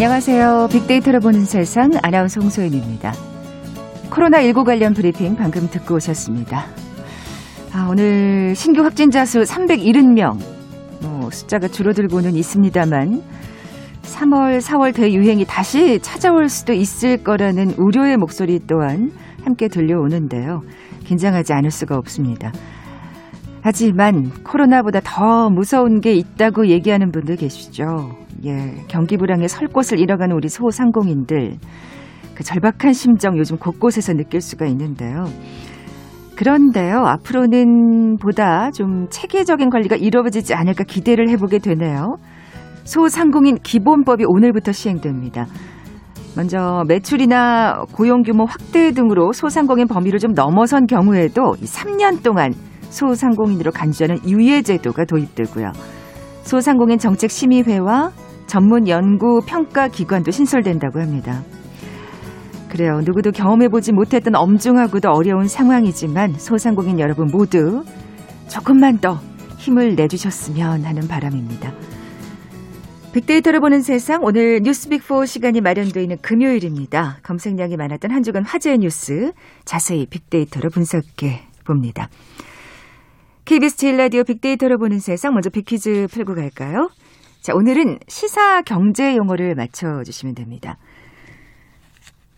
안녕하세요. 빅데이터로 보는 세상 아나운서 홍소연입니다. 코로나19 관련 브리핑 방금 듣고 오셨습니다. 아, 오늘 신규 확진자 수 370명. 뭐 숫자가 줄어들고는 있습니다만 3월, 4월 대유행이 다시 찾아올 수도 있을 거라는 우려의 목소리 또한 함께 들려오는데요. 긴장하지 않을 수가 없습니다. 하지만 코로나보다 더 무서운 게 있다고 얘기하는 분들 계시죠. 예, 경기 불황에 설 곳을 잃어가는 우리 소상공인들 그 절박한 심정 요즘 곳곳에서 느낄 수가 있는데요. 그런데요, 앞으로는 보다 좀 체계적인 관리가 이루어지지 않을까 기대를 해보게 되네요. 소상공인 기본법이 오늘부터 시행됩니다. 먼저 매출이나 고용 규모 확대 등으로 소상공인 범위를 좀 넘어선 경우에도 3년 동안 소상공인으로 간주하는 유예 제도가 도입되고요. 소상공인 정책 심의회와 전문 연구 평가 기관도 신설된다고 합니다. 그래요. 누구도 경험해보지 못했던 엄중하고도 어려운 상황이지만 소상공인 여러분 모두 조금만 더 힘을 내주셨으면 하는 바람입니다. 빅데이터를 보는 세상 오늘 뉴스빅4 시간이 마련되어 있는 금요일입니다. 검색량이 많았던 한 주간 화제의 뉴스 자세히 빅데이터로 분석해 봅니다. KBS 제일 라디오 빅데이터로 보는 세상 먼저 빅퀴즈 풀고 갈까요? 자, 오늘은 시사 경제 용어를 맞춰 주시면 됩니다.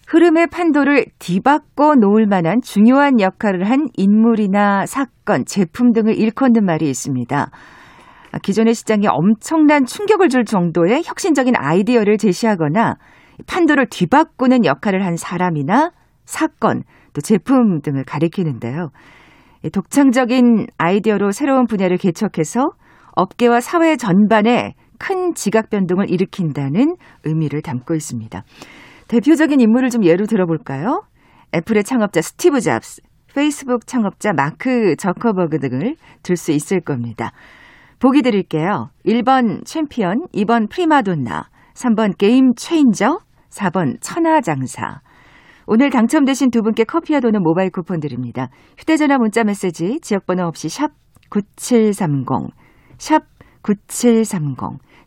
흐름의 판도를 뒤바꿔 놓을 만한 중요한 역할을 한 인물이나 사건, 제품 등을 일컫는 말이 있습니다. 기존의 시장에 엄청난 충격을 줄 정도의 혁신적인 아이디어를 제시하거나 판도를 뒤바꾸는 역할을 한 사람이나 사건, 또 제품 등을 가리키는데요. 독창적인 아이디어로 새로운 분야를 개척해서 업계와 사회 전반에 큰 지각 변동을 일으킨다는 의미를 담고 있습니다. 대표적인 인물을 좀 예로 들어볼까요? 애플의 창업자 스티브 잡스, 페이스북 창업자 마크 저커버그 등을 들 수 있을 겁니다. 보기 드릴게요. 1번 챔피언, 2번 프리마돈나, 3번 game changer, 4번 천하장사. 오늘 당첨되신 두 분께 커피와 도넛 모바일 쿠폰 드립니다. 휴대전화 문자 메시지 지역번호 없이 샵 9730, 샵 9730.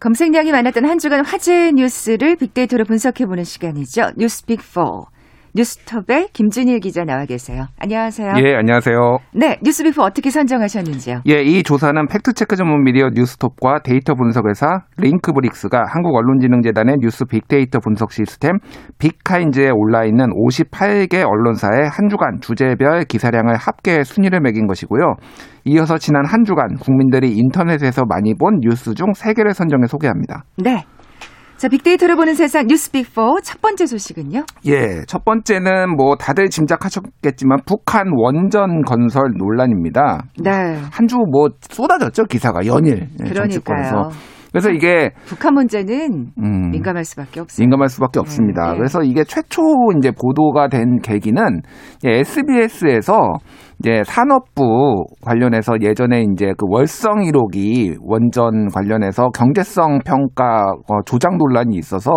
검색량이 많았던 한 주간 화제 뉴스를 빅데이터로 분석해보는 시간이죠. 뉴스 빅4. 뉴스톱의 김준일 기자 나와 계세요. 안녕하세요. 예, 안녕하세요. 네, 뉴스빅4 어떻게 선정하셨는지요? 예, 이 조사는 팩트체크 전문 미디어 뉴스톱과 데이터 분석 회사 링크브릭스가 한국언론진흥재단의 뉴스 빅데이터 분석 시스템 빅카인즈에 올라 있는 58개 언론사의 한 주간 주제별 기사량을 합계 순위를 매긴 것이고요. 이어서 지난 한 주간 국민들이 인터넷에서 많이 본 뉴스 중 3개를 선정해 소개합니다. 네. 자, 빅데이터를 보는 세상 뉴스 빅4 첫 번째 소식은요? 예, 첫 번째는 뭐 다들 짐작하셨겠지만 북한 원전 건설 논란입니다. 네. 한 주 뭐 쏟아졌죠, 기사가 연일. 예, 그러니까요. 정치권에서. 그래서 이게 북한 문제는 음, 민감할 수밖에 없어요. 민감할 수밖에 없습니다. 네. 그래서 이게 최초 이제 보도가 된 계기는 SBS에서 이제 산업부 관련해서 예전에 이제 그 월성 1호기 원전 관련해서 경제성 평가 어, 조작 논란이 있어서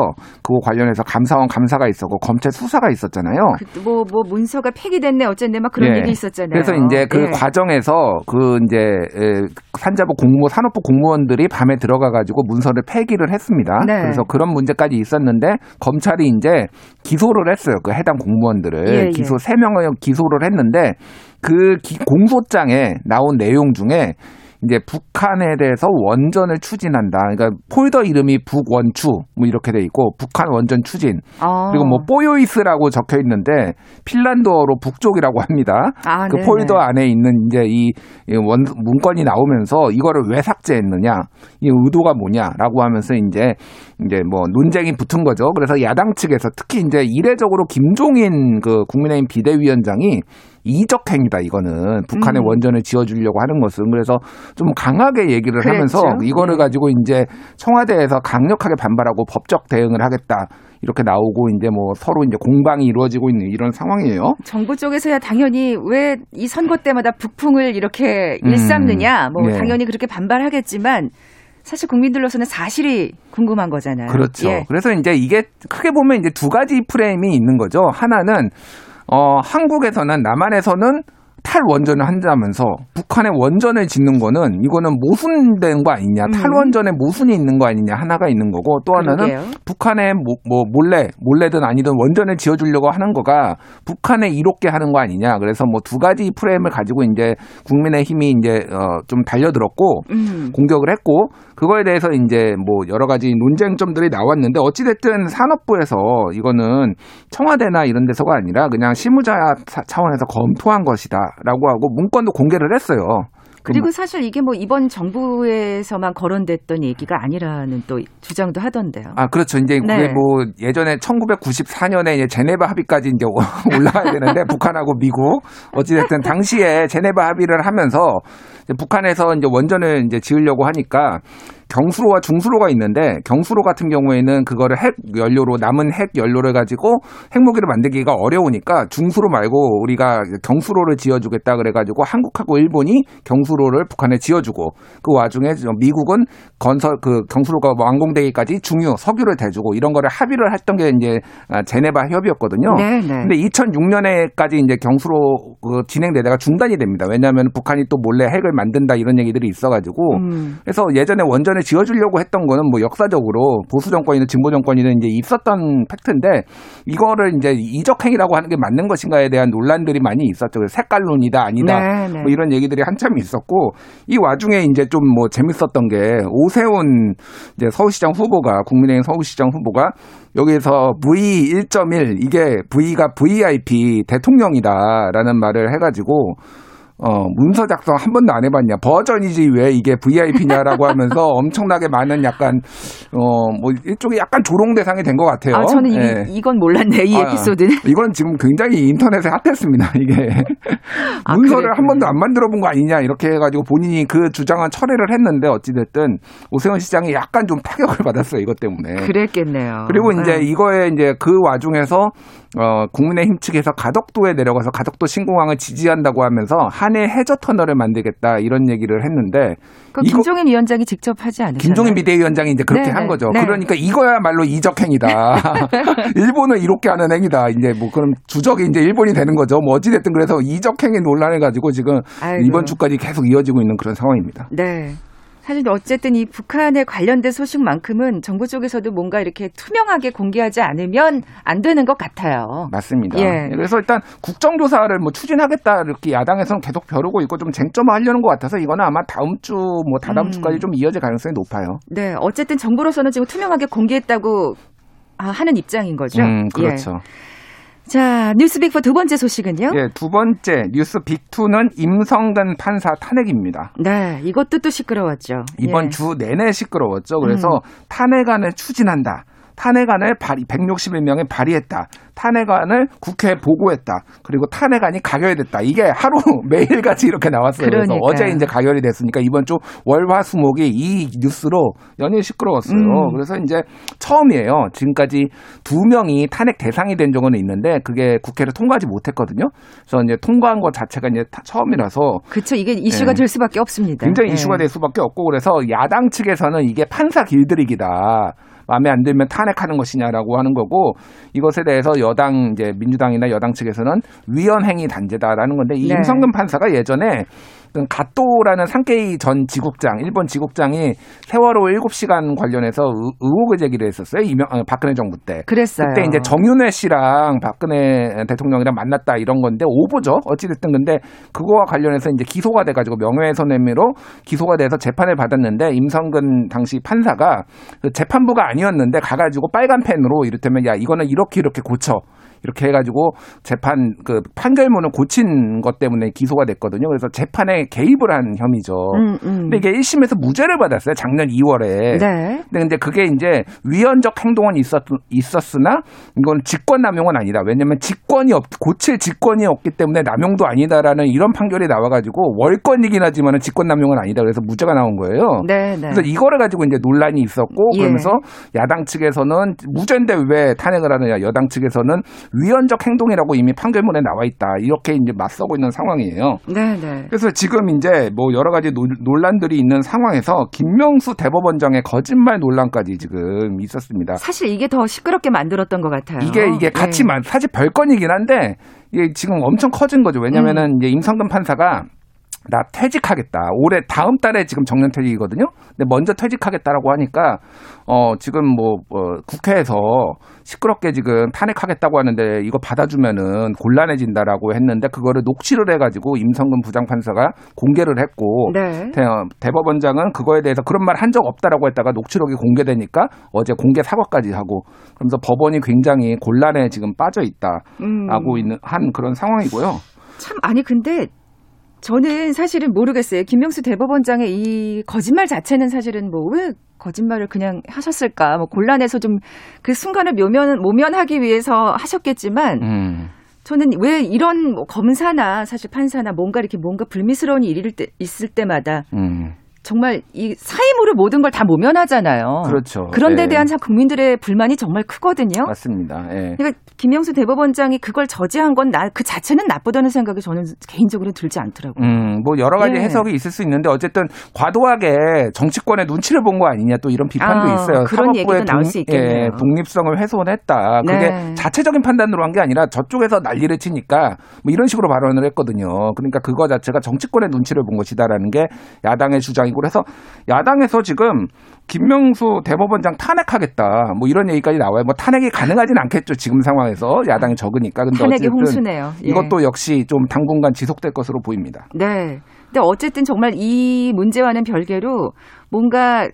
그거 관련해서 감사원 감사가 있었고 검찰 수사가 있었잖아요. 그, 뭐, 뭐, 문서가 폐기됐네, 어쨌네, 막 그런 예. 일이 있었잖아요. 그래서 이제 그 예. 과정에서 그 이제 에, 산자부 공무 산업부 공무원들이 밤에 들어가 가지고 문서를 폐기를 했습니다. 네. 그래서 그런 문제까지 있었는데 검찰이 이제 기소를 했어요. 그 해당 공무원들을 예, 예. 기소 세 명을 기소를 했는데 그 기- 공소장에 나온 내용 중에 이제 북한에 대해서 원전을 추진한다. 그러니까 폴더 이름이 북원추 뭐 이렇게 돼 있고 북한 원전 추진 어. 그리고 뭐 뽀요이스라고 적혀 있는데 핀란드어로 북쪽이라고 합니다. 아, 그 네네. 폴더 안에 있는 이제 이이 원, 문건이 나오면서 이거를 왜 삭제했느냐, 이 의도가 뭐냐라고 하면서 이제 이제 뭐 논쟁이 붙은 거죠. 그래서 야당 측에서 특히 이제 이례적으로 김종인 그 국민의힘 비대위원장이 이적 행위다 이거는 북한의 음. 원전을 지어주려고 하는 것은 그래서 좀 강하게 얘기를 그랬죠. 하면서 이거를 네. 가지고 이제 청와대에서 강력하게 반발하고 법적 대응을 하겠다 이렇게 나오고 이제 뭐 서로 이제 공방이 이루어지고 있는 이런 상황이에요. 정부 쪽에서야 당연히 왜 이 선거 때마다 북풍을 이렇게 음. 일삼느냐, 뭐 네. 당연히 그렇게 반발하겠지만 사실 국민들로서는 사실이 궁금한 거잖아요. 그렇죠. 예. 그래서 이제 이게 크게 보면 이제 두 가지 프레임이 있는 거죠. 하나는 어 한국에서는 남한에서는 탈원전을 한다면서 북한의 원전을 짓는 거는 이거는 모순된 거 아니냐. 음. 탈원전에 모순이 있는 거 아니냐. 하나가 있는 거고 또 하나는 그러게요. 북한에 뭐, 뭐 몰래 몰래든 아니든 원전을 지어주려고 하는 거가 북한에 이롭게 하는 거 아니냐. 그래서 뭐 두 가지 프레임을 가지고 이제 국민의 힘이 이제 어좀 달려들었고 음. 공격을 했고 그거에 대해서 이제 뭐 여러 가지 논쟁점들이 나왔는데 어찌됐든 산업부에서 이거는 청와대나 이런 데서가 아니라 그냥 실무자 사- 차원에서 검토한 것이다 라고 하고 문건도 공개를 했어요. 그리고 사실 이게 뭐 이번 정부에서만 거론됐던 얘기가 아니라는 또 주장도 하던데요. 아, 그렇죠. 이제 그게 네. 뭐 예전에 1994년에 이제 제네바 합의까지 이제 올라가야 되는데 북한하고 미국 어찌됐든 당시에 제네바 합의를 하면서 북한에서 이제 원전을 이제 지으려고 하니까 경수로와 중수로가 있는데 경수로 같은 경우에는 그거를 핵 연료로 남은 핵 연료를 가지고 핵무기를 만들기가 어려우니까 중수로 말고 우리가 경수로를 지어주겠다 그래가지고 한국하고 일본이 경수로를 북한에 지어주고 그 와중에 저 미국은 건설 그 경수로가 완공되기까지 중유 석유를 대주고 이런 거를 합의를 했던 게 이제 아, 제네바 협의였거든요. 네, 네. 근데 2006년에까지 이제 경수로 그 진행되다가 중단이 됩니다. 왜냐하면 북한이 또 몰래 핵을 만든다 이런 얘기들이 있어가지고 음. 그래서 예전에 원전을 지어주려고 했던 거는 뭐 역사적으로 보수 정권이든 진보 정권이든 이제 있었던 팩트인데 이거를 이제 이적행위라고 하는 게 맞는 것인가에 대한 논란들이 많이 있었죠. 그래서 색깔론이다 아니다 네, 네. 뭐 이런 얘기들이 한참 있었고 이 와중에 이제 좀 뭐 재밌었던 게 오세훈 이제 서울시장 후보가 국민의힘 서울시장 후보가 여기에서 V 1.1 이게 V가 VIP 대통령이다라는 말을 해가지고 어, 문서 작성 한 번도 안 해봤냐. 버전이지 왜 이게 VIP냐라고 하면서 엄청나게 많은 약간, 어, 뭐, 일종의 약간 조롱 대상이 된 것 같아요. 아, 저는 이, 예. 이 건 몰랐네, 이 아, 에피소드는. 이건 지금 굉장히 인터넷에 핫했습니다, 이게. 아, 문서를 그랬군요. 한 번도 안 만들어 본 거 아니냐, 이렇게 해가지고 본인이 그 주장은 철회를 했는데, 어찌됐든, 오세훈 시장이 약간 좀 타격을 받았어요, 이것 때문에. 그랬겠네요. 그리고 이제 네. 이거에 이제 그 와중에서 어 국민의힘 측에서 가덕도에 내려가서 가덕도 신공항을 지지한다고 하면서 한해 해저 터널을 만들겠다 이런 얘기를 했는데 그 김종인 위원장이 직접 하지 않으셨나요? 김종인 비대위원장이 이제 그렇게 네네, 한 거죠. 네. 그러니까 이거야말로 이적행위다. 일본을 이롭게 하는 행위다. 이제 뭐 그럼 주적이 이제 일본이 되는 거죠. 뭐 어찌 됐든 그래서 이적행위 논란을 가지고 지금 아이고. 이번 주까지 계속 이어지고 있는 그런 상황입니다. 네. 사실 어쨌든 이 북한에 관련된 소식만큼은 정부 쪽에서도 뭔가 이렇게 투명하게 공개하지 않으면 안 되는 것 같아요. 맞습니다. 예. 그래서 일단 국정조사를 뭐 추진하겠다 이렇게 야당에서는 계속 벼르고 있고 좀 쟁점화하려는 것 같아서 이거는 아마 다음 주 뭐 다다음 음. 주까지 좀 이어질 가능성이 높아요. 네. 어쨌든 정부로서는 지금 투명하게 공개했다고 아, 하는 입장인 거죠. 음, 그렇죠. 예. 자, 뉴스빅포 두 번째 소식은요? 예, 두 번째 뉴스 빅2는 임성근 판사 탄핵입니다. 네. 이것도 또 시끄러웠죠. 이번 예. 주 내내 시끄러웠죠. 그래서 음. 탄핵안을 추진한다. 탄핵안을 발의, 161명이 발의했다. 탄핵안을 국회에 보고했다. 그리고 탄핵안이 가결됐다. 이게 하루 매일같이 이렇게 나왔어요. 그래서 그러니까요. 어제 이제 가결이 됐으니까 이번 주 월화수목이 이 뉴스로 연일 시끄러웠어요. 음. 그래서 이제 처음이에요. 지금까지 두 명이 탄핵 대상이 된 적은 있는데 그게 국회를 통과하지 못했거든요. 그래서 이제 통과한 것 자체가 이제 타- 처음이라서 그렇죠. 이게 이슈가 예. 될 수밖에 없습니다. 굉장히 예. 이슈가 될 수밖에 없고 그래서 야당 측에서는 이게 판사 길들이기다. 마음에 안 들면 탄핵하는 것이냐라고 하는 거고 이것에 대해서 여당 이제 민주당이나 여당 측에서는 위헌 행위 단죄다라는 건데 이 네. 임성근 판사가 예전에 그 가또라는 상케이 전 지국장 일본 지국장이 세월호 7시간 관련해서 의- 의혹을 제기를 했었어요. 이명 어, 박근혜 정부 때. 그랬어요. 그때 이제 정윤회 씨랑 박근혜 대통령이랑 만났다 이런 건데 오보죠. 어찌 됐든 근데 그거와 관련해서 이제 기소가 돼 가지고 명예훼손 혐의로 기소가 돼서 재판을 받았는데 임성근 당시 판사가 그 재판부가 아니었는데 가 가지고 빨간 펜으로 이를테면 야 이거는 이렇게 이렇게 고쳐. 이렇게 해가지고 재판 그 판결문을 고친 것 때문에 기소가 됐거든요. 그래서 재판에 개입을 한 혐의죠. 음, 음. 근데 이게 1심에서 무죄를 받았어요. 작년 2월에. 네. 근데 이제 그게 이제 위헌적 행동은 있었, 있었으나 이건 직권 남용은 아니다. 왜냐면 직권이 없, 고칠 직권이 없기 때문에 남용도 아니다라는 이런 판결이 나와가지고 월권이긴 하지만은 직권 남용은 아니다. 그래서 무죄가 나온 거예요. 네, 네. 그래서 이거를 가지고 이제 논란이 있었고 예. 그러면서 야당 측에서는 무죄인데 왜 탄핵을 하느냐 여당 측에서는 위헌적 행동이라고 이미 판결문에 나와 있다 이렇게 이제 맞서고 있는 상황이에요. 네, 네. 그래서 지금 이제 뭐 여러 가지 논- 논란들이 있는 상황에서 김명수 대법원장의 거짓말 논란까지 지금 있었습니다. 사실 이게 더 시끄럽게 만들었던 것 같아요. 이게 이게 같이 예. 만 사실 별건이긴 한데 이게 지금 엄청 커진 거죠. 음. 왜냐면은 이제 임성근 판사가 나 퇴직하겠다. 올해 다음 달에 지금 정년 퇴직이거든요. 근데 먼저 퇴직하겠다라고 하니까 어 지금 뭐 어, 국회에서 시끄럽게 지금 탄핵하겠다고 하는데 이거 받아주면은 곤란해진다라고 했는데 그거를 녹취를 해가지고 임성근 부장판사가 공개를 했고 네. 대, 대법원장은 그거에 대해서 그런 말 한 적 없다라고 했다가 녹취록이 공개되니까 어제 공개 사과까지 하고 그러면서 법원이 굉장히 곤란에 지금 빠져 있다라고 음. 있는 한 그런 상황이고요. 참 아니 근데 저는 사실은 모르겠어요. 김명수 대법원장의 이 거짓말 자체는 사실은 뭐 왜 거짓말을 그냥 하셨을까? 뭐 곤란해서 좀 그 순간을 묘면 모면하기 위해서 하셨겠지만 음. 저는 왜 이런 뭐 검사나 사실 판사나 뭔가 이렇게 뭔가 불미스러운 일이 때- 있을 때마다 음. 정말 이 사임으로 모든 걸 다 모면하잖아요. 그렇죠. 그런 데 예. 대한 참 국민들의 불만이 정말 크거든요. 맞습니다. 예. 그러니까 김영수 대법원장이 그걸 저지한 건나그 자체는 나쁘다는 생각이 저는 개인적으로 들지 않더라고요. 음, 뭐 여러 가지 예. 해석이 있을 수 있는데 어쨌든 과도하게 정치권의 눈치를 본 거 아니냐 또 이런 비판도 아, 있어요. 그런 얘기도 나올 수 있겠네요. 예, 독립성을 훼손했다. 그게 네. 자체적인 판단으로 한 게 아니라 저쪽에서 난리를 치니까 뭐 이런 식으로 발언을 했거든요. 그러니까 그거 자체가 정치권의 눈치를 본 것이다라는 게 야당의 주장이 고 그래서 야당에서 지금 김명수 대법원장 탄핵하겠다. 뭐 이런 얘기까지 나와요. 뭐 탄핵이 가능하진 않겠죠. 지금 상황에서 야당이 적으니까. 근데 탄핵의 어쨌든 홍수네요. 예. 이것도 역시 좀 당분간 지속될 것으로 보입니다. 네. 근데 어쨌든 정말 이 문제와는 별개로 뭔가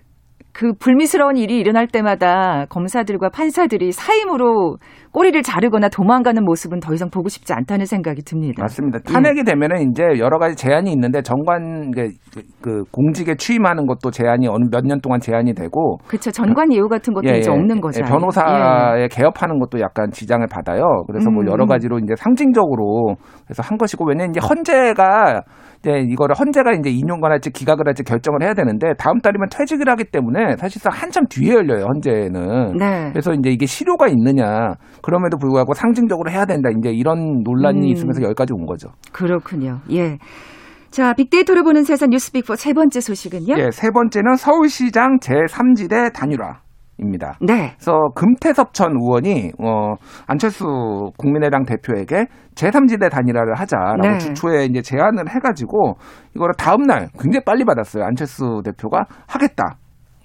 그 불미스러운 일이 일어날 때마다 검사들과 판사들이 사임으로 꼬리를 자르거나 도망가는 모습은 더 이상 보고 싶지 않다는 생각이 듭니다. 맞습니다. 예. 탄핵이 되면은 이제 여러 가지 제한이 있는데 정관 그, 그 공직에 취임하는 것도 제한이 어느 몇 년 동안 제한이 되고 그렇죠. 전관 예우 같은 것도 이제 없는 거죠. 예, 변호사의 개업하는 것도 약간 지장을 받아요. 그래서 뭐 음, 여러 음. 가지로 이제 상징적으로 그래서 한 것이고 왜냐면 이제 헌재가 이제 이거를 헌재가 이제 인용을 할지 기각을 할지 결정을 해야 되는데 다음 달이면 퇴직을 하기 때문에 사실상 한참 뒤에 열려요 헌재는. 네. 그래서 이제 이게 실효가 있느냐 그럼에도 불구하고 상징적으로 해야 된다 이제 이런 논란이 음. 있으면서 여기까지 온 거죠. 그렇군요. 예. 자, 빅데이터를 보는 세상 뉴스빅4 세 번째 소식은요? 예, 세 번째는 서울시장 제3지대 단일화 입니다. 네. 그래서 금태섭 전 의원이 어 안철수 국민의당 대표에게 제3지대 단일화를 하자라고 네. 주초에 이제 제안을 해가지고 이거를 다음 날 굉장히 빨리 받았어요. 안철수 대표가 하겠다.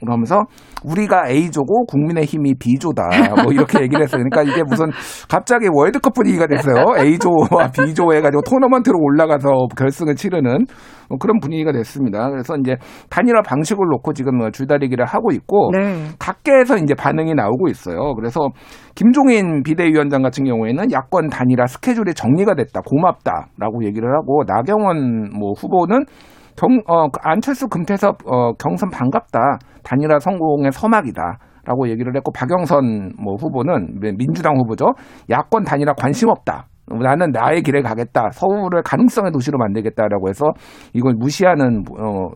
그러면서 우리가 A조고 국민의힘이 B조다. 뭐 이렇게 얘기를 했어요. 그러니까 이게 무슨 갑자기 월드컵 분위기가 됐어요. A조와 B조 해가지고 토너먼트로 올라가서 결승을 치르는 뭐 그런 분위기가 됐습니다. 그래서 이제 단일화 방식을 놓고 지금 뭐 줄다리기를 하고 있고 네. 각계에서 이제 반응이 나오고 있어요. 그래서 김종인 비대위원장 같은 경우에는 야권 단일화 스케줄이 정리가 됐다, 고맙다라고 얘기를 하고 나경원 뭐 후보는 경, 어, 안철수 금태섭 어, 경선 반갑다, 단일화 성공의 서막이다. 라고 얘기를 했고 박영선 뭐 후보는 민주당 후보죠? 야권 단일화 관심 없다 나는 나의 길에 가겠다. 서울을 가능성의 도시로 만들겠다라고 해서 이걸 무시하는 어,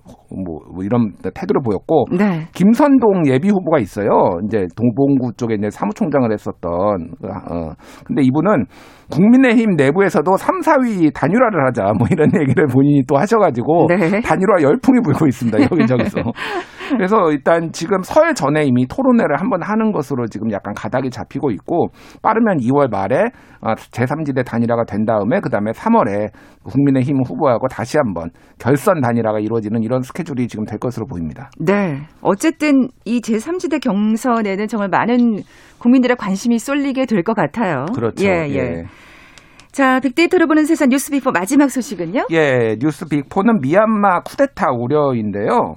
뭐, 뭐 이런 태도를 보였고 네. 김선동 예비 후보가 있어요. 이제 동봉구 쪽에 이제 사무총장을 했었던 어 근데 이분은 국민의힘 내부에서도 3, 4위 단일화를 하자 뭐 이런 얘기를 본인이 또 하셔가지고 네. 단일화 열풍이 불고 있습니다 여기저기서. 그래서 일단 지금 설 전에 이미 토론회를 한번 하는 것으로 지금 약간 가닥이 잡히고 있고 빠르면 2월 말에 어, 제3지대 단일화가 된 다음에 그 다음에 3월에 국민의힘 후보하고 다시 한번 결선 단일화가 이루어지는 이런 스케줄이 지금 될 것으로 보입니다. 네. 어쨌든 이 제3지대 경선에는 정말 많은 국민들의 관심이 쏠리게 될 것 같아요. 그렇죠. 예, 예. 자, 빅데이터를 보는 세상 뉴스 빅포 마지막 소식은요? 예, 뉴스 빅포는 미얀마 쿠데타 우려인데요.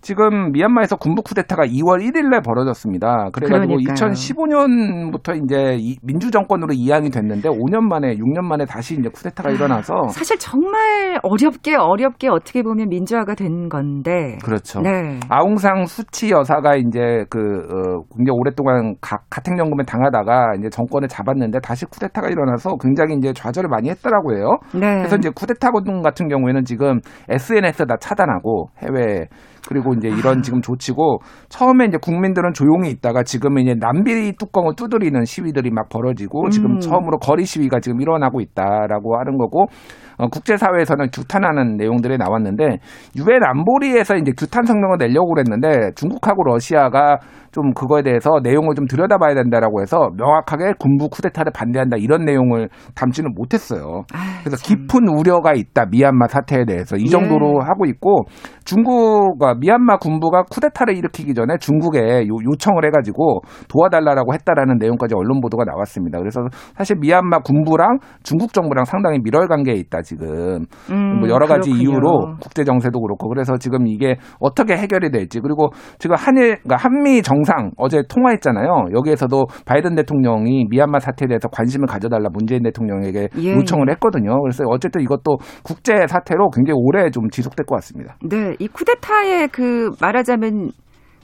지금 미얀마에서 군부 쿠데타가 2월 1일에 벌어졌습니다. 그래가지고 그러니까요. 2015년부터 이제 이 민주 정권으로 이양이 됐는데 5년 만에 6년 만에 다시 이제 쿠데타가 일어나서 사실 정말 어렵게 어렵게 어떻게 보면 민주화가 된 건데. 그렇죠. 네. 아웅상 수치 여사가 이제 그 어, 굉장히 오랫동안 가, 가택연금을 당하다가 이제 정권을 잡았는데 다시 쿠데타가 일어나서 굉장히 이제 좌절을 많이 했더라고 요 네. 그래서 이제 쿠데타군 같은 경우에는 지금 SNS 다 차단하고 해외 그리고 이제 이런 지금 조치고 처음에 이제 국민들은 조용히 있다가 지금은 이제 남비 뚜껑을 두드리는 시위들이 막 벌어지고 지금 음. 처음으로 거리 시위가 지금 일어나고 있다라고 하는 거고 어, 국제사회에서는 규탄하는 내용들이 나왔는데 유엔 안보리에서 이제 규탄 성명을 내려고 그랬는데 중국하고 러시아가 좀 그거에 대해서 내용을 좀 들여다봐야 된다라고 해서 명확하게 군부 쿠데타를 반대한다 이런 내용을 담지는 못했어요. 아, 그래서 참. 깊은 우려가 있다 미얀마 사태에 대해서 이 정도로 예. 하고 있고 중국 아, 미얀마 군부가 쿠데타를 일으키기 전에 중국에 요, 요청을 해가지고 도와달라라고 했다라는 내용까지 언론 보도가 나왔습니다. 그래서 사실 미얀마 군부랑 중국 정부랑 상당히 밀월 관계에 있다 지금 음, 뭐 여러 가지 그렇군요. 이유로 국제 정세도 그렇고 그래서 지금 이게 어떻게 해결이 될지 그리고 지금 한일 그러니까 한미 정상 어제 통화했잖아요. 여기에서도 바이든 대통령이 미얀마 사태에 대해서 관심을 가져달라 문재인 대통령에게 예. 요청을 했거든요. 그래서 어쨌든 이것도 국제 사태로 굉장히 오래 좀 지속될 것 같습니다. 네, 이 쿠데타의 그 말하자면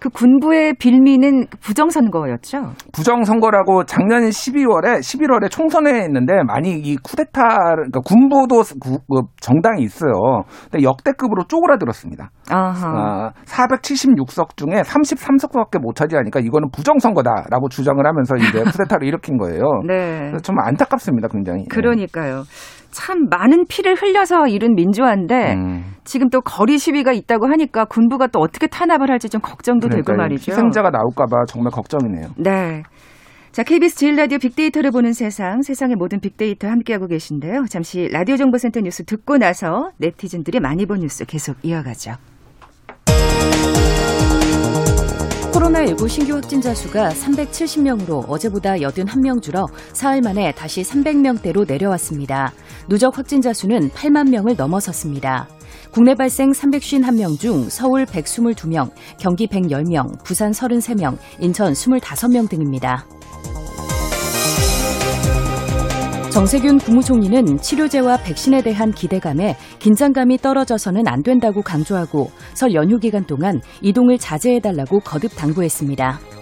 그 군부의 빌미는 부정선거였죠. 부정선거라고 작년 12월에 11월에 총선에 했는데 많이 이 쿠데타 그러니까 군부도 구- 그 정당이 있어요. 근데 역대급으로 쪼그라들었습니다. 아하. 아, 476석 중에 33석밖에 못 차지하니까 이거는 부정선거다라고 주장을 하면서 이제 쿠데타를 일으킨 거예요. 네. 그래서 좀 안타깝습니다, 굉장히. 그러니까요. 참 많은 피를 흘려서 이룬 민주화인데 음. 지금 또 거리 시위가 있다고 하니까 군부가 또 어떻게 탄압을 할지 좀 걱정도 되고. 말이죠. 희생자가 나올까봐 정말 걱정이네요. 네. 자, KBS 제일 라디오 빅데이터를 보는 세상, 세상의 모든 빅데이터 함께하고 계신데요. 잠시 라디오 정보센터 뉴스 듣고 나서 네티즌들이 많이 본 뉴스 계속 이어가죠. 코로나19 신규 확진자 수가 370명으로 어제보다 81명 줄어 사흘 만에 다시 300명대로 내려왔습니다. 누적 확진자 수는 8만 명을 넘어섰습니다. 국내 발생 351명 중 서울 122명, 경기 110명, 부산 33명, 인천 25명 등입니다. 정세균 국무총리는 치료제와 백신에 대한 기대감에 긴장감이 떨어져서는 안 된다고 강조하고 설 연휴 기간 동안 이동을 자제해달라고 거듭 당부했습니다.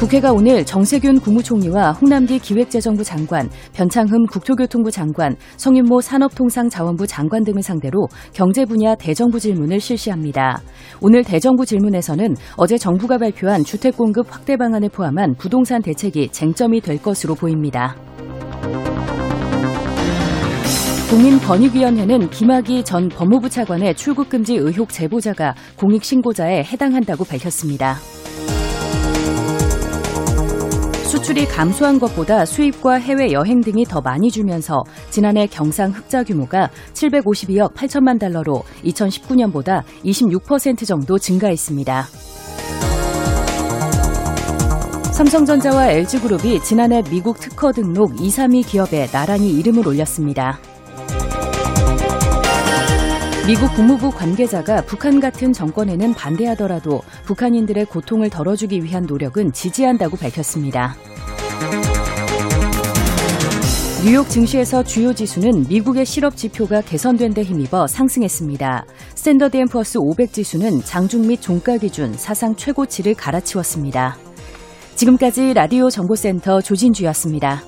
국회가 오늘 정세균 국무총리와 홍남기 기획재정부 장관, 변창흠 국토교통부 장관, 성윤모 산업통상자원부 장관 등을 상대로 경제 분야 대정부 질문을 실시합니다. 오늘 대정부 질문에서는 어제 정부가 발표한 주택 공급 확대 방안을 포함한 부동산 대책이 쟁점이 될 것으로 보입니다. 국민권익위원회는 김학의 전 법무부 차관의 출국 금지 의혹 제보자가 공익신고자에 해당한다고 밝혔습니다. 수출이 감소한 것보다 수입과 해외 여행 등이 더 많이 줄면서 지난해 경상 흑자 규모가 752억 8천만 달러로 2019년보다 26% 정도 증가했습니다. 삼성전자와 LG그룹이 지난해 미국 특허 등록 2, 3위 기업에 나란히 이름을 올렸습니다. 미국 국무부 관계자가 북한 같은 정권에는 반대하더라도 북한인들의 고통을 덜어주기 위한 노력은 지지한다고 밝혔습니다. 뉴욕 증시에서 주요 지수는 미국의 실업 지표가 개선된 데 힘입어 상승했습니다. 스탠더드 앤 푸어스 500 지수는 장중 및 종가 기준 사상 최고치를 갈아치웠습니다. 지금까지 라디오 정보센터 조진주였습니다.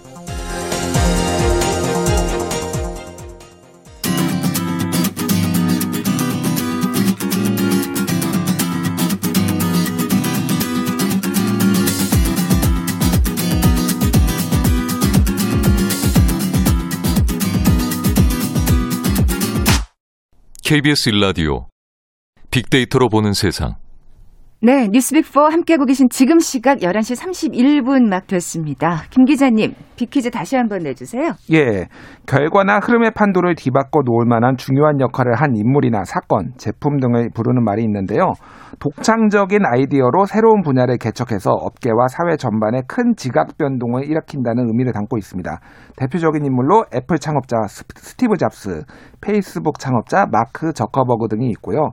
KBS 일라디오 빅데이터로 보는 세상. 네, 뉴스빅4 함께하고 계신 지금 시각 11시 31분 막 됐습니다. 김 기자님, 빅퀴즈 다시 한번 내주세요. 예, 결과나 흐름의 판도를 뒤바꿔 놓을 만한 중요한 역할을 한 인물이나 사건, 제품 등을 부르는 말이 있는데요. 독창적인 아이디어로 새로운 분야를 개척해서 업계와 사회 전반에 큰 지각 변동을 일으킨다는 의미를 담고 있습니다. 대표적인 인물로 애플 창업자 스티브 잡스, 페이스북 창업자 마크 저커버그 등이 있고요.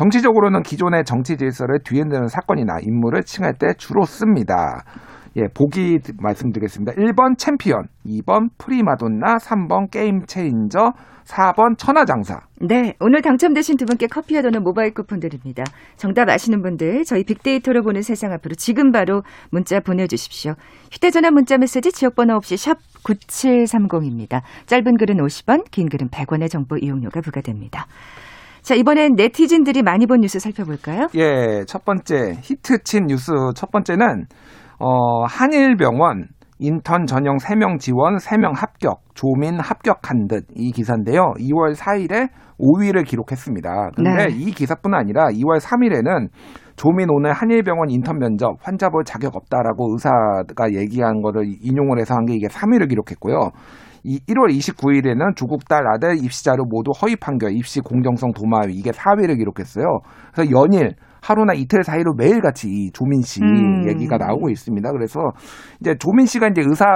정치적으로는 기존의 정치 질서를 뒤흔드는 사건이나 인물을 칭할 때 주로 씁니다. 예, 보기 말씀드리겠습니다. 1번 챔피언, 2번 프리마돈나, 3번 game changer, 4번 천하장사. 네, 오늘 당첨되신 두 분께 커피와 도넛 모바일 쿠폰 드립니다. 정답 아시는 분들 저희 빅데이터로 보는 세상 앞으로 지금 바로 문자 보내주십시오. 휴대전화 문자 메시지 지역번호 없이 샵 9730입니다. 짧은 글은 50원, 긴 글은 100원의 정보 이용료가 부과됩니다. 자, 이번엔 네티즌들이 많이 본 뉴스 살펴볼까요? 예, 첫 번째 히트친 뉴스 첫 번째는 어, 한일병원 인턴 전형 3명 지원, 3명 합격, 조민 합격한 듯 이 기사인데요. 2월 4일에 5위를 기록했습니다. 근데 네. 이 기사뿐 아니라 2월 3일에는 조민 오늘 한일병원 인턴 면접 환자 볼 자격 없다라고 의사가 얘기한 거를 인용을 해서 한 게 이게 3위를 기록했고요. 이 1월 29일에는 조국 딸 아들 입시 자료 모두 허위 판결, 입시 공정성 도마 위 이게 4위를 기록했어요. 그래서 연일 하루나 이틀 사이로 매일같이 이 조민 씨 음. 얘기가 나오고 있습니다. 그래서 이제 조민 씨가 이제 의사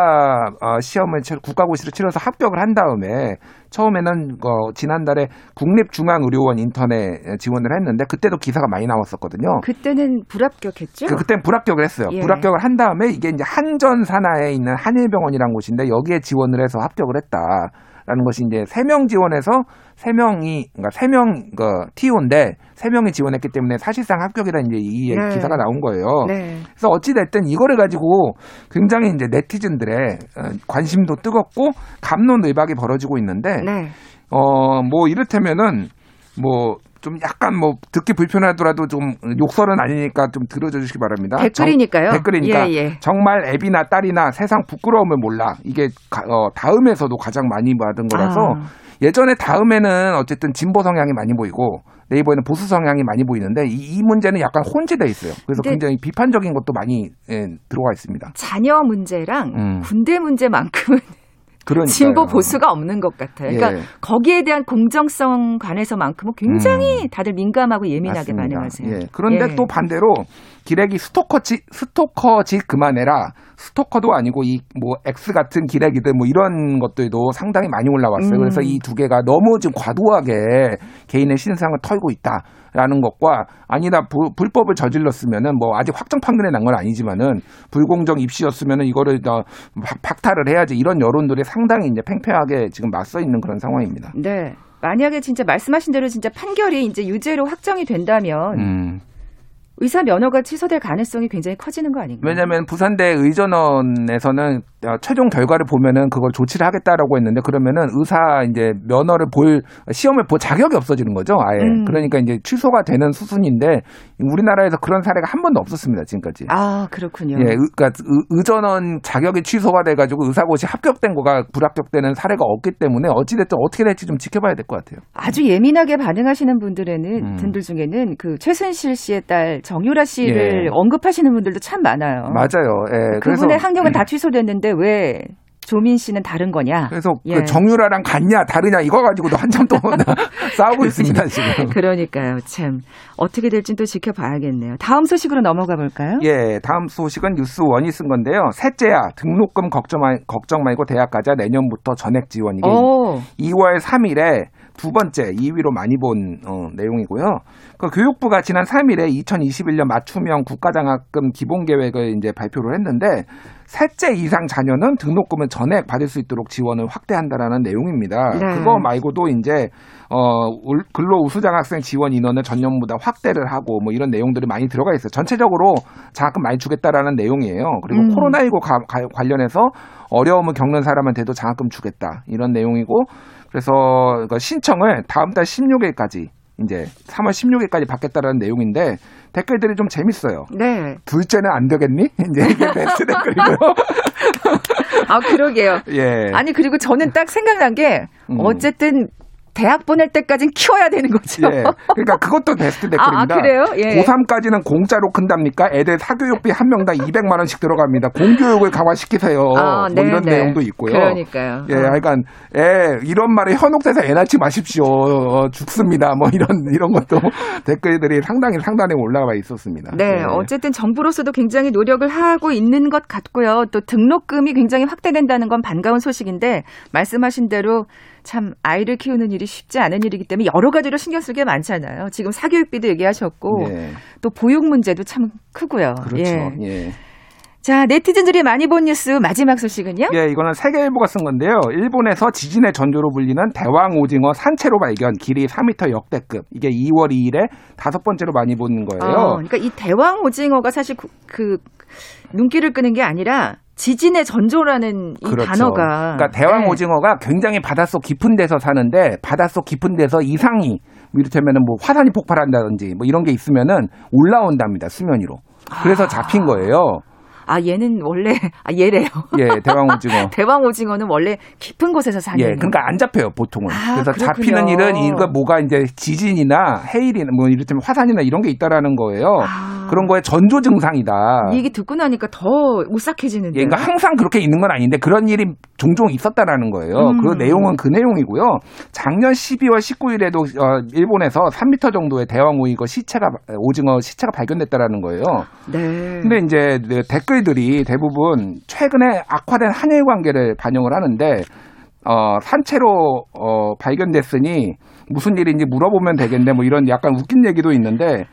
어, 시험을 치- 국가고시를 치러서 합격을 한 다음에 처음에는 어, 지난달에 국립중앙의료원 인턴에 지원을 했는데 그때도 기사가 많이 나왔었거든요. 그때는 불합격했죠? 그, 그땐 불합격을 했어요. 예. 불합격을 한 다음에 이게 이제 한전 산하에 있는 한일병원이라는 곳인데 여기에 지원을 해서 합격을 했다 라는 것이 이제 세 명 지원해서 세 명이 그러니까 세명 그 TO인데 세 명이 지원했기 때문에 사실상 합격이라는 이제 이 네. 기사가 나온 거예요. 네. 그래서 어찌 됐든 이거를 가지고 굉장히 이제 네티즌들의 어, 관심도 뜨겁고 감론을박이 벌어지고 있는데 네. 어, 뭐, 이를테면은, 뭐, 좀 약간 뭐, 듣기 불편하더라도 좀 욕설은 아니니까 좀 들어주시기 바랍니다. 댓글이니까요. 정- 댓글이니까. 예, 예. 정말 애비나 딸이나 세상 부끄러움을 몰라. 이게, 가- 어, 다음에서도 가장 많이 받은 거라서 아. 예전에 다음에는 어쨌든 진보 성향이 많이 보이고 네이버에는 보수 성향이 많이 보이는데 이, 이 문제는 약간 혼재돼 있어요. 그래서 굉장히 비판적인 것도 많이 예, 들어가 있습니다. 자녀 문제랑 음. 군대 문제만큼은 그러니까 진보 보수가 없는 것 같아요. 그러니까 예. 거기에 대한 공정성 관해서만큼은 굉장히 다들 민감하고 예민하게 음. 맞습니다. 반응하세요. 예. 그런데 예. 또 반대로 기레기 스토커지 스토커짓 그만해라. 스토커도 아니고 이 뭐 X 같은 기레기들 뭐 이런 것들도 상당히 많이 올라왔어요. 음. 그래서 이 두 개가 너무 지금 과도하게 개인의 신상을 털고 있다 라는 것과 아니다 부- 불법을 저질렀으면은 뭐 아직 확정 판결이 난 건 아니지만은 불공정 입시였으면은 이거를 어, 박- 박탈을 해야지 이런 여론들이 상당히 이제 팽팽하게 지금 맞서 있는 그런 상황입니다. 네. 만약에 진짜 말씀하신 대로 진짜 판결이 이제 유죄로 확정이 된다면 음. 의사 면허가 취소될 가능성이 굉장히 커지는 거 아닌가요? 왜냐하면 부산대 의전원에서는 어, 최종 결과를 보면은 그걸 조치를 하겠다라고 했는데 그러면은 의사 이제 면허를 볼 시험을 볼 자격이 없어지는 거죠. 아예 음. 그러니까 이제 취소가 되는 수순인데 우리나라에서 그런 사례가 한 번도 없었습니다 지금까지. 아 그렇군요. 예, 의, 그러니까 의- 의전원 자격이 취소가 돼가지고 의사고시 합격된 거가 불합격되는 사례가 없기 때문에 어찌됐든 어떻게 될지 좀 지켜봐야 될 것 같아요. 아주 예민하게 반응하시는 분들에는 음. 분들 중에는 그 최순실 씨의 딸 정유라 씨를 예. 언급하시는 분들도 참 많아요. 맞아요. 예, 그분의 학력은 다 취소됐는데 왜 조민 씨는 다른 거냐? 그래서 예. 그 정유라랑 같냐 다르냐 이거 가지고도 한참 또 싸우고 있습니다 지금. 그러니까요. 참 어떻게 될지 또 지켜봐야겠네요. 다음 소식으로 넘어가 볼까요? 예, 다음 소식은 뉴스 원이 쓴 건데요. 셋째야, 등록금 걱정, 말고 대학 가자 내년부터 전액 지원. 이게 오, 2월 3일에 두 번째 2위로 많이 본 어, 내용이고요. 그 교육부가 지난 3일에 2021년 맞춤형 국가장학금 기본 계획을 이제 발표를 했는데 셋째 이상 자녀는 등록금을 전액 받을 수 있도록 지원을 확대한다라는 내용입니다. 네. 그거 말고도 이제 어 울- 근로 우수장 학생 지원 인원을 전년보다 확대를 하고 뭐 이런 내용들이 많이 들어가 있어요. 전체적으로 장학금 많이 주겠다라는 내용이에요. 그리고 음. 코로나19 가- 가- 관련해서 어려움을 겪는 사람한테도 장학금 주겠다 이런 내용이고 그래서 그 신청을 다음 달 16일까지 이제 3월 16일까지 받겠다라는 내용인데 댓글들이 좀 재밌어요. 네. 둘째는 안 되겠니? 이제 이게 베스트 댓글이고요. 아 그러게요. 예. 아니 그리고 저는 딱 생각난 게 음. 어쨌든 대학 보낼 때까지는 키워야 되는 거죠. 예. 그러니까 그것도 베스트 아, 아, 댓글입니다. 그래요? 예. 고3까지는 공짜로 큰답니까? 애들 사교육비 한 명당 200만 원씩 들어갑니다. 공교육을 강화시키세요. 아, 뭐 이런 네, 네. 내용도 있고요. 그러니까요. 예, 어. 그러니까 애 이런 말에 현혹돼서 애 낳지 마십시오. 어, 죽습니다. 뭐 이런 이런 것도 댓글들이 상당히 상단에 올라와 있었습니다. 네, 예. 어쨌든 정부로서도 굉장히 노력을 하고 있는 것 같고요. 또 등록금이 굉장히 확대된다는 건 반가운 소식인데 말씀하신 대로 참 아이를 키우는 일이 쉽지 않은 일이기 때문에 여러 가지로 신경 쓸 게 많잖아요. 지금 사교육비도 얘기하셨고 예, 또 보육 문제도 참 크고요. 그렇죠. 예. 예. 자, 네티즌들이 많이 본 뉴스 마지막 소식은요? 예, 이거는 세계일보가 쓴 건데요. 일본에서 지진의 전조로 불리는 대왕 오징어 산채로 발견, 길이 4m 역대급. 이게 2월 2일에 다섯 번째로 많이 본 거예요. 어, 그러니까 이 대왕 오징어가 사실 그, 그 눈길을 끄는 게 아니라 지진의 전조라는 이 그렇죠. 단어가 그러니까 대왕 네. 오징어가 굉장히 바닷속 깊은 데서 사는데 바닷속 깊은 데서 이상이 뭐 이를테면은 뭐 화산이 폭발한다든지 뭐 이런 게 있으면은 올라온답니다 수면 위로. 그래서 잡힌 거예요. 아 얘는 원래 아 얘래요. 예, 대왕 오징어. 대왕 오징어는 원래 깊은 곳에서 사는. 예, 그러니까 안 잡혀요 보통은. 아, 그래서 그렇군요. 잡히는 일은 이거 뭐가 이제 지진이나 해일이나 뭐 이를테면 화산이나 이런 게 있다라는 거예요. 아. 그런 거에 전조 증상이다. 이 얘기 듣고 나니까 더 오싹해지는데. 예, 그러니까 항상 그렇게 있는 건 아닌데 그런 일이 종종 있었다라는 거예요. 음. 그 내용은 그 내용이고요. 작년 12월 19일에도 어, 일본에서 3m 정도의 대왕 오징어 시체가 오징어 시체가 발견됐다라는 거예요. 네. 근데 이제 네, 댓글들이 대부분 최근에 악화된 한일 관계를 반영을 하는데 어, 산채로 어, 발견됐으니 무슨 일인지 물어보면 되겠네 뭐 이런 약간 웃긴 얘기도 있는데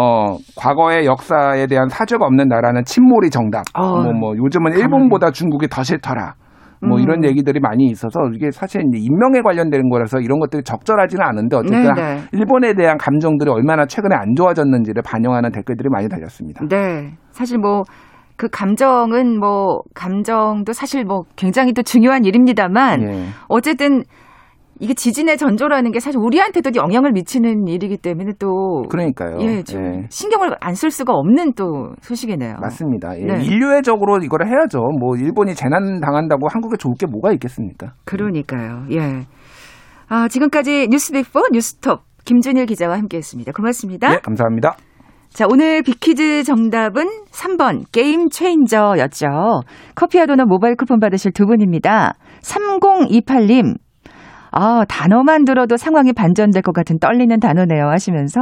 어, 과거의 역사에 대한 사죄가 없는 나라는 침몰이 정답. 어, 뭐, 뭐, 요즘은 일본보다 중국이 더 싫더라. 뭐 음. 이런 얘기들이 많이 있어서 이게 사실 이제 인명에 관련되는 거라서 이런 것들이 적절하지는 않은데 어쨌든 네, 네. 일본에 대한 감정들이 얼마나 최근에 안 좋아졌는지를 반영하는 댓글들이 많이 달렸습니다. 네. 사실 뭐 그 감정은 뭐 감정도 사실 뭐 굉장히 또 중요한 일입니다만 예. 어쨌든 이게 지진의 전조라는 게 사실 우리한테도 영향을 미치는 일이기 때문에 또 그러니까요. 예, 좀 예. 신경을 안 쓸 수가 없는 또 소식이네요. 맞습니다. 예. 네. 인류애적으로 이걸 해야죠. 뭐 일본이 재난 당한다고 한국에 좋을 게 뭐가 있겠습니까? 그러니까요. 예. 아, 지금까지 뉴스빅포 뉴스톱 김준일 기자와 함께했습니다. 고맙습니다. 네, 감사합니다. 자, 오늘 빅퀴즈 정답은 3번 게임 체인저였죠. 커피와 도넛 모바일 쿠폰 받으실 두 분입니다. 3028님. 아, 단어만 들어도 상황이 반전될 것 같은 떨리는 단어네요 하시면서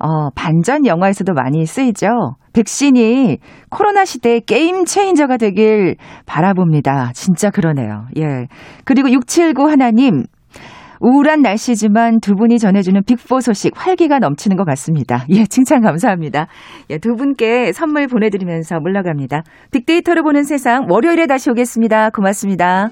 어, 반전 영화에서도 많이 쓰이죠. 백신이 코로나 시대의 게임 체인저가 되길 바라봅니다. 진짜 그러네요. 예. 그리고 679 하나님. 우울한 날씨지만 두 분이 전해주는 빅포 소식 활기가 넘치는 것 같습니다. 예, 칭찬 감사합니다. 예, 두 분께 선물 보내드리면서 물러갑니다. 빅데이터를 보는 세상 월요일에 다시 오겠습니다. 고맙습니다.